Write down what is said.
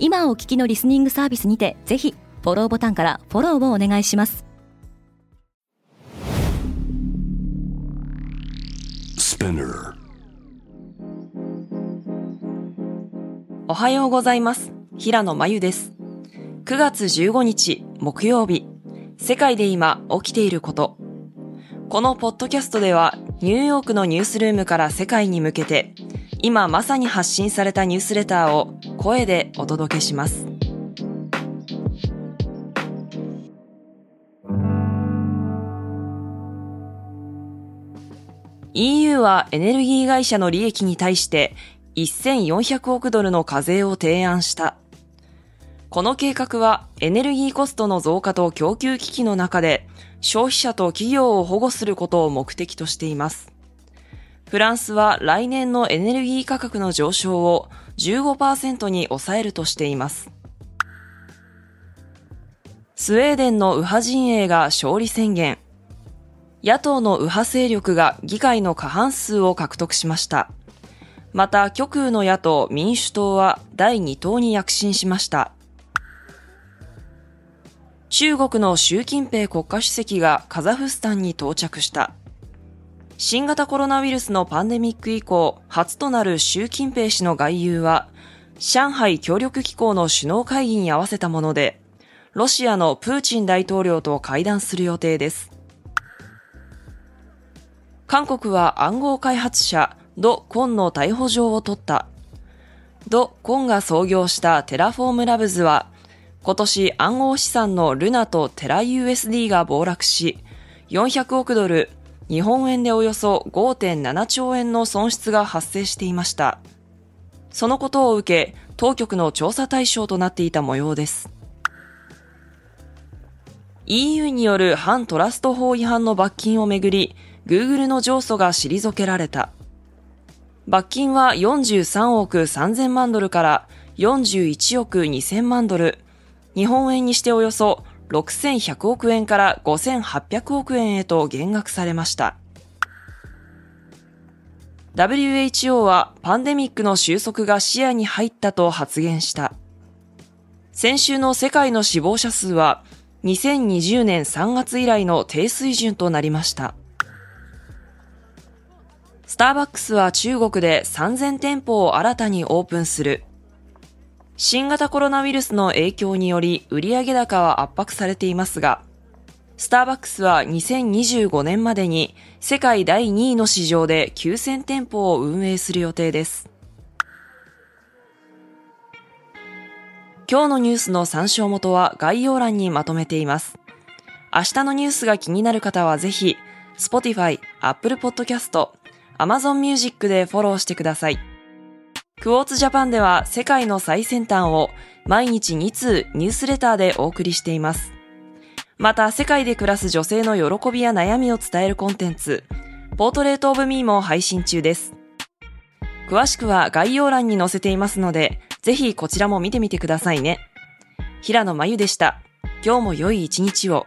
今お聞きのリスニングサービスにてぜひフォローボタンからフォローをお願いします。おはようございます。平野真由です。9月15日木曜日。世界で今起きていること。このポッドキャストではニューヨークのニュースルームから世界に向けて今まさに発信されたニュースレターを声でお届けします。EU はエネルギー会社の利益に対して1400億ドルの課税を提案した。この計画はエネルギーコストの増加と供給危機の中で消費者と企業を保護することを目的としています。フランスは来年のエネルギー価格の上昇を15%に抑えるとしています。スウェーデンの右派陣営が勝利宣言。野党の右派勢力が議会の過半数を獲得しました。また、極右の野党民主党は第2党に躍進しました。中国の習近平国家主席がカザフスタンに到着した。新型コロナウイルスのパンデミック以降、初となる習近平氏の外遊は、上海協力機構の首脳会議に合わせたもので、ロシアのプーチン大統領と会談する予定です。韓国は暗号開発者、ド・コンの逮捕状を取った。ド・コンが創業したテラフォームラブズは、今年暗号資産のルナとテラ USD が暴落し、400億ドル、日本円でおよそ5.7兆円の損失が発生していました。そのことを受け、当局の調査対象となっていた模様です。EU による反トラスト法違反の罰金をめぐり、Google の上訴が退けられた。罰金は43億3000万ドルから41億2000万ドル、日本円にしておよそ6100億円から5800億円へと減額されました。WHO はパンデミックの収束が視野に入ったと発言した。先週の世界の死亡者数は2020年3月以来の低水準となりました。スターバックスは中国で3000店舗を新たにオープンする。新型コロナウイルスの影響により売上高は圧迫されていますが、スターバックスは2025年までに世界第2位の市場で9000店舗を運営する予定です。今日のニュースの参照元は概要欄にまとめています。明日のニュースが気になる方はぜひ、Spotify、Apple Podcast、Amazon Music でフォローしてください。クォーツジャパンでは世界の最先端を毎日2通ニュースレターでお送りしています。また世界で暮らす女性の喜びや悩みを伝えるコンテンツ、ポートレートオブミーも配信中です。詳しくは概要欄に載せていますので、ぜひこちらも見てみてくださいね。平野真由でした。今日も良い一日を。